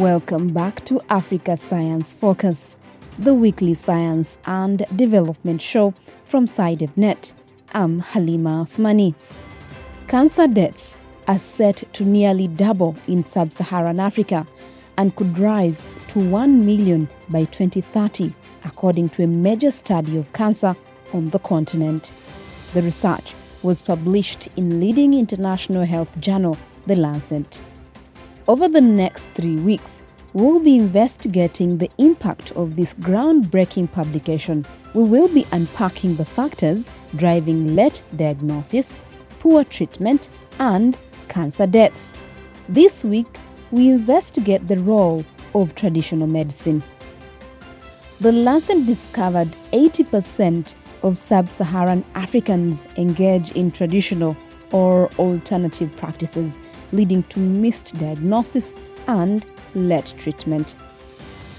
Welcome back to Africa Science Focus, the weekly science and development show from SciDevNet. I'm Halima Athumani. Cancer deaths are set to nearly double in sub Saharan Africa and could rise to 1 million by 2030, according to a major study of cancer on the continent. The research was published in leading international health journal, The Lancet. Over the next three weeks, we'll be investigating the impact of this groundbreaking publication. We will be unpacking the factors driving late diagnosis, poor treatment, and cancer deaths. This week, we investigate the role of traditional medicine. The Lancet discovered 80% of sub Saharan Africans engage in traditional or alternative practices, leading to missed diagnosis and late treatment.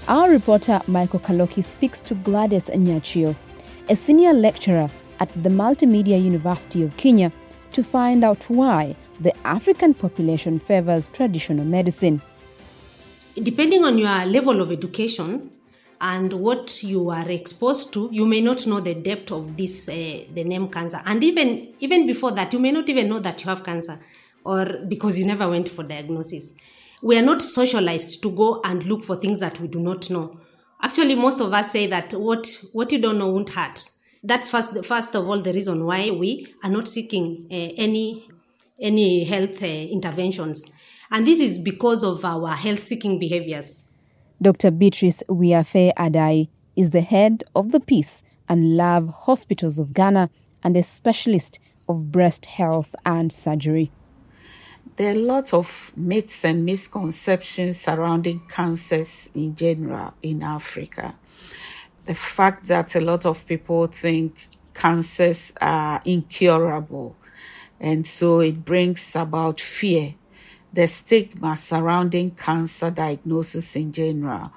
Our reporter Michael Kaloki speaks to Gladys Nyachieo, a senior lecturer at the Multimedia University of Kenya, to find out why the African population favors traditional medicine. Depending on your level of education, and what you are exposed to you may not know the depth of this uh, the name cancer and even even before that you may not even know that you have cancer or because you never went for diagnosis we are not socialized to go and look for things that we do not know actually most of us say that what what you don't know won't hurt that's first first of all the reason why we are not seeking uh, any any health uh, interventions and this is because of our health seeking behaviors Dr. Beatrice Wiafe Addai is the head of the Peace and Love Hospitals of Ghana and a specialist of breast health and surgery. There are lots of myths and misconceptions surrounding cancers in general in Africa. The fact that a lot of people think cancers are incurable, and so it brings about fear the stigma surrounding cancer diagnosis in general,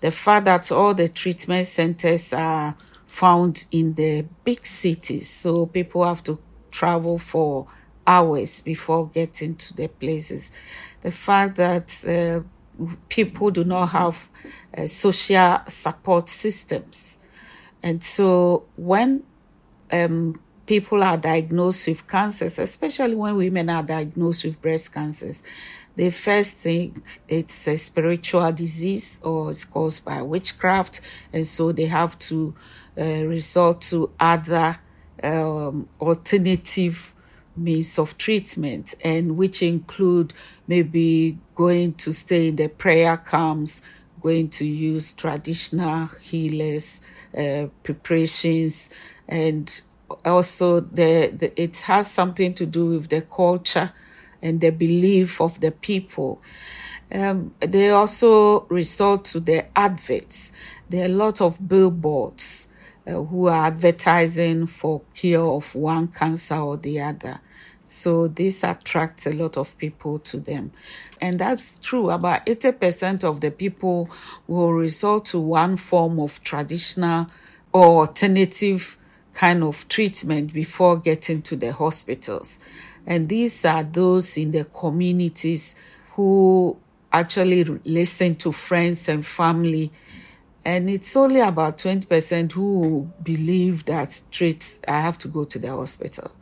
the fact that all the treatment centers are found in the big cities, so people have to travel for hours before getting to the places, the fact that uh, people do not have uh, social support systems. And so when um, people are diagnosed with cancers, especially when women are diagnosed with breast cancers, they first think it's a spiritual disease or it's caused by witchcraft, and so they have to uh, resort to other um, alternative means of treatment, and which include maybe going to stay in the prayer camps, going to use traditional healers, uh, preparations, and also the, the, it has something to do with the culture and the belief of the people. Um, they also resort to the adverts. There are a lot of billboards uh, who are advertising for cure of one cancer or the other. So this attracts a lot of people to them. And that's true. About 80% of the people will resort to one form of traditional or alternative kind of treatment before getting to the hospitals. And these are those in the communities who actually listen to friends and family. And it's only about 20% who believe that straight, I have to go to the hospital.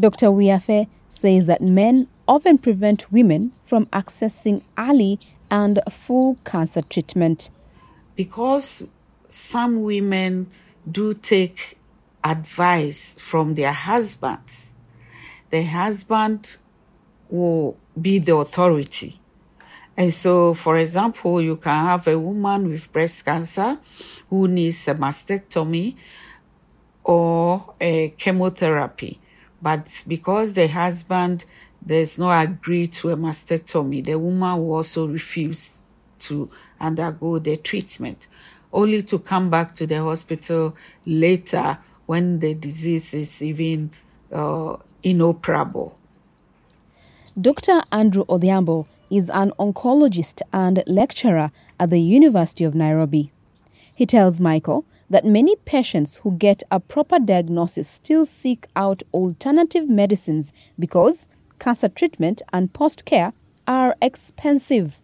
Dr. Wiafe says that men often prevent women from accessing early and full cancer treatment. Because some women do take advice from their husbands. The husband will be the authority. And so, for example, you can have a woman with breast cancer who needs a mastectomy or a chemotherapy. But because the husband does not agree to a mastectomy, the woman will also refuse to undergo the treatment, only to come back to the hospital later when the disease is even uh, inoperable. Dr. Andrew Odhiambo is an oncologist and lecturer at the University of Nairobi. He tells Michael that many patients who get a proper diagnosis still seek out alternative medicines because cancer treatment and post care are expensive.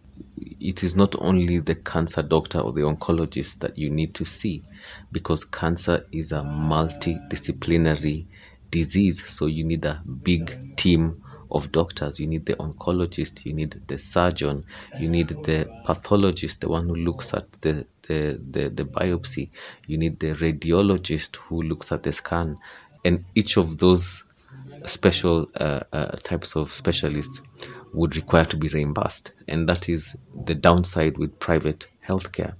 it is not only the cancer doctor or the oncologist that you need to see because cancer is a multidisciplinary disease. So you need a big team of doctors. You need the oncologist, you need the surgeon, you need the pathologist, the one who looks at the, the, the, the biopsy, you need the radiologist who looks at the scan. And each of those special uh, uh, types of specialists would require to be reimbursed. And that is the downside with private healthcare.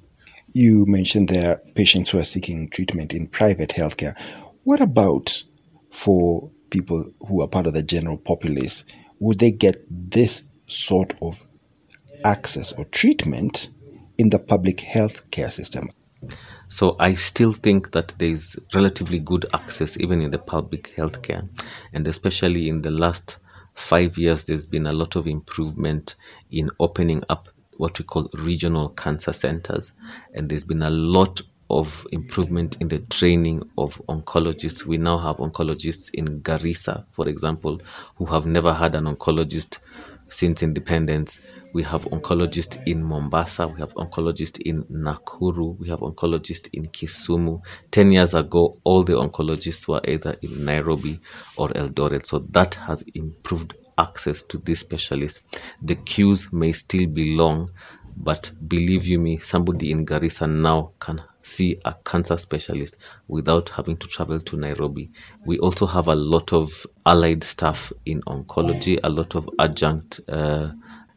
You mentioned there patients who are seeking treatment in private healthcare. What about for people who are part of the general populace? Would they get this sort of access or treatment in the public health care system? So I still think that there is relatively good access even in the public healthcare, and especially in the last five years, there's been a lot of improvement in opening up what we call regional cancer centers, and there's been a lot of improvement in the training of oncologists. We now have oncologists in Garissa, for example, who have never had an oncologist since independence. We have oncologists in Mombasa, we have oncologists in Nakuru, we have oncologists in Kisumu. 10 years ago, all the oncologists were either in Nairobi or Eldoret. So that has improved access to these specialists. The queues may still be long, but believe you me, somebody in Garissa now can see a cancer specialist without having to travel to Nairobi. We also have a lot of allied staff in oncology, a lot of adjunct. Uh,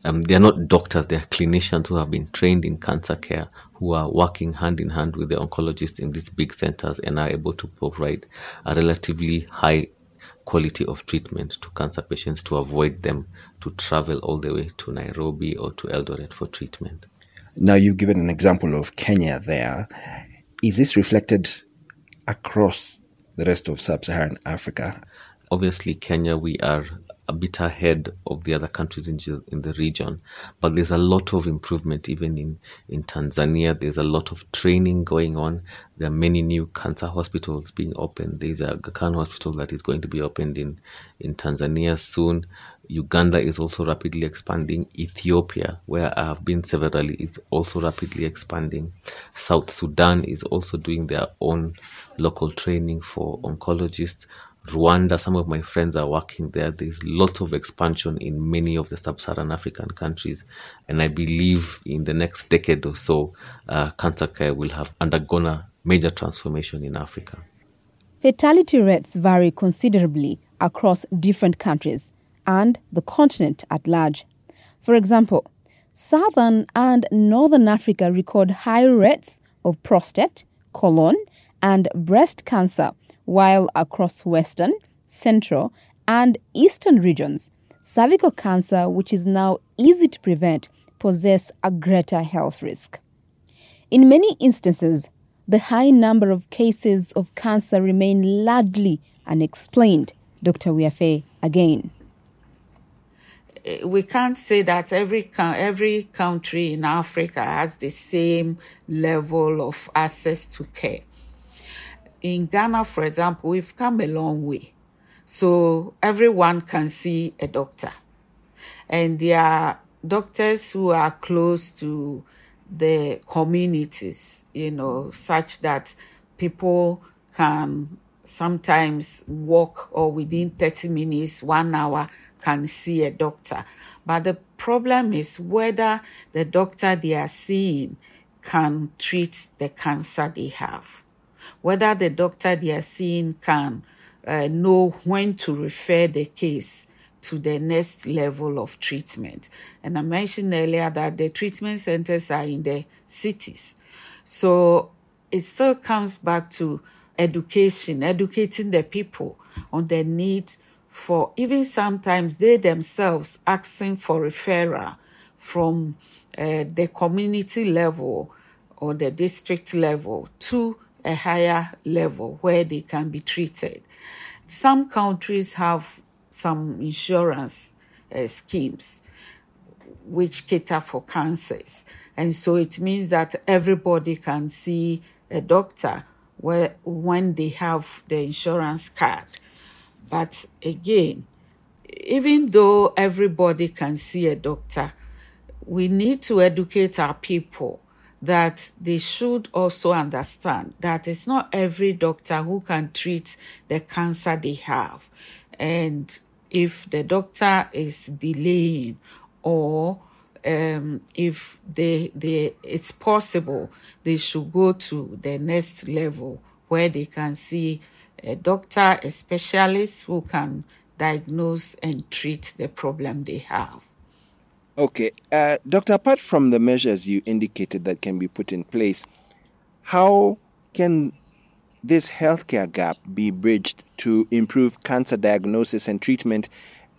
um, they are not doctors, they are clinicians who have been trained in cancer care, who are working hand in hand with the oncologists in these big centers and are able to provide a relatively high quality of treatment to cancer patients to avoid them to travel all the way to Nairobi or to Eldoret for treatment. Now, you've given an example of Kenya there. Is this reflected across the rest of sub Saharan Africa? Obviously, Kenya, we are a bit ahead of the other countries in, in the region, but there's a lot of improvement even in, in Tanzania. There's a lot of training going on. There are many new cancer hospitals being opened. There's a Aga Khan hospital that is going to be opened in, in Tanzania soon. Uganda is also rapidly expanding. Ethiopia, where I have been severally, is also rapidly expanding. South Sudan is also doing their own local training for oncologists. Rwanda, some of my friends are working there. There's lots of expansion in many of the sub Saharan African countries. And I believe in the next decade or so, uh, cancer care will have undergone a major transformation in Africa. Fatality rates vary considerably across different countries and the continent at large. For example, Southern and Northern Africa record high rates of prostate, colon, and breast cancer, while across Western, Central, and Eastern regions, cervical cancer, which is now easy to prevent, poses a greater health risk. In many instances, the high number of cases of cancer remain largely unexplained. Dr. Wiafe again. We can't say that every every country in Africa has the same level of access to care. In Ghana, for example, we've come a long way. So everyone can see a doctor. And there are doctors who are close to the communities, you know, such that people can sometimes walk or within 30 minutes, one hour, can see a doctor. But the problem is whether the doctor they are seeing can treat the cancer they have, whether the doctor they are seeing can uh, know when to refer the case to the next level of treatment. And I mentioned earlier that the treatment centers are in the cities. So it still comes back to education, educating the people on the need for even sometimes they themselves asking for referral from uh, the community level or the district level to a higher level where they can be treated. Some countries have some insurance uh, schemes which cater for cancers. And so it means that everybody can see a doctor where, when they have the insurance card. But again, even though everybody can see a doctor, we need to educate our people that they should also understand that it's not every doctor who can treat the cancer they have. And if the doctor is delaying or um, if they, they, it's possible, they should go to the next level where they can see a doctor, a specialist who can diagnose and treat the problem they have. Okay, uh, Doctor, apart from the measures you indicated that can be put in place, how can this healthcare gap be bridged to improve cancer diagnosis and treatment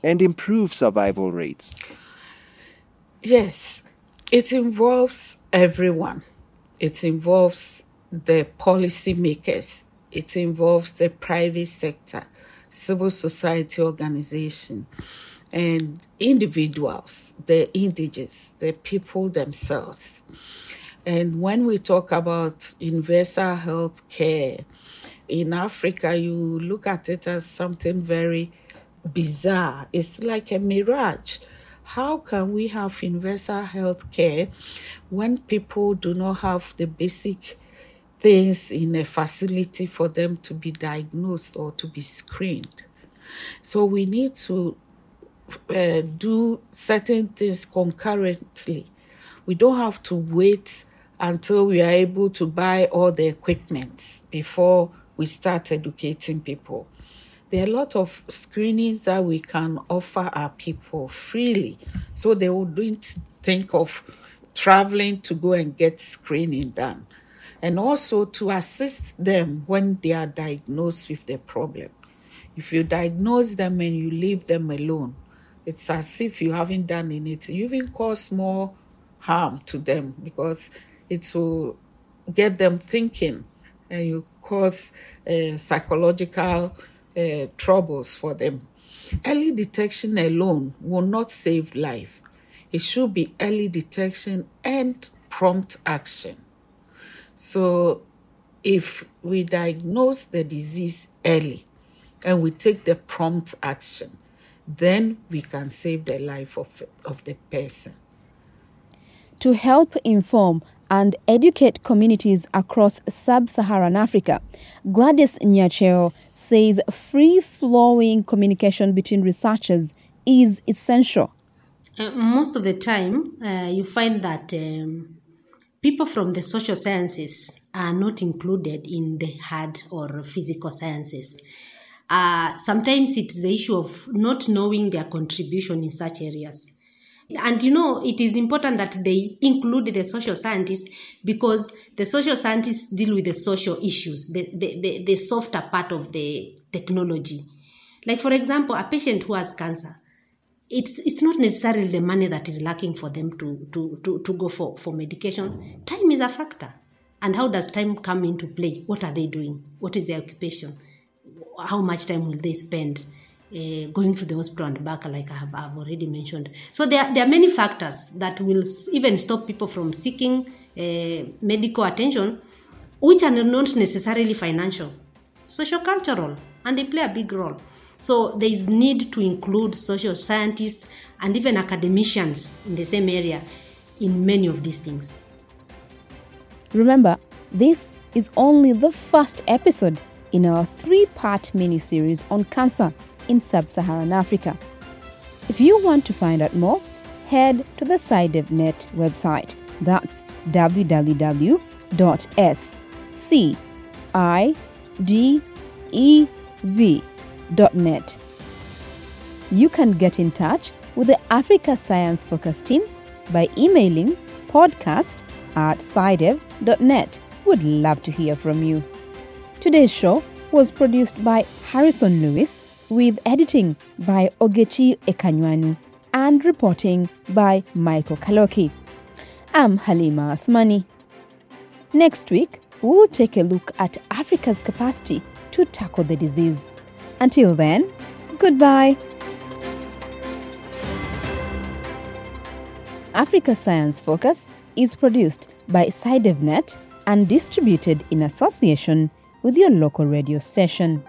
and improve survival rates? Yes, it involves everyone. It involves the policymakers. It involves the private sector, civil society organization, and individuals, the indigents, the people themselves. And when we talk about universal health care in Africa, you look at it as something very bizarre. It's like a mirage. How can we have universal health care when people do not have the basic things in a facility for them to be diagnosed or to be screened? So we need to uh, do certain things concurrently. We don't have to wait until we are able to buy all the equipment before we start educating people. There are a lot of screenings that we can offer our people freely, so they wouldn't think of traveling to go and get screening done. And also to assist them when they are diagnosed with the problem. If you diagnose them and you leave them alone, it's as if you haven't done anything. You even cause more harm to them because it will get them thinking and you cause uh, psychological uh, troubles for them. Early detection alone will not save life. It should be early detection and prompt action. So, if we diagnose the disease early and we take the prompt action, then we can save the life of, of the person. To help inform and educate communities across sub Saharan Africa, Gladys Nyachieo says free flowing communication between researchers is essential. Uh, most of the time, uh, you find that um, people from the social sciences are not included in the hard or physical sciences uh, sometimes it's the issue of not knowing their contribution in such areas. And you know, it is important that they include the social scientists because the social scientists deal with the social issues, the, the, the, the softer part of the technology. Like, for example, a patient who has cancer, it's, it's not necessarily the money that is lacking for them to, to, to, to go for, for medication. Time is a factor. And how does time come into play? What are they doing? What is their occupation? how much time will they spend uh, going to the hospital and back, like I have I've already mentioned. So there, there are many factors that will even stop people from seeking uh, medical attention, which are not necessarily financial, social cultural, and they play a big role. So there is need to include social scientists and even academicians in the same area in many of these things. Remember, this is only the first episode in our three part mini series on cancer in sub Saharan Africa. If you want to find out more, head to the SciDevNet website. That's You can get in touch with the Africa Science Focus team by emailing podcast at scidev.net. Would love to hear from you. Today's show was produced by Harrison Lewis with editing by Ogechi Ekeanyanwu and reporting by Michael Kaloki. I'm Halima Athumani. Next week, we'll take a look at Africa's capacity to tackle the disease. Until then, goodbye. Africa Science Focus is produced by SciDevNet and distributed in association with your local radio station.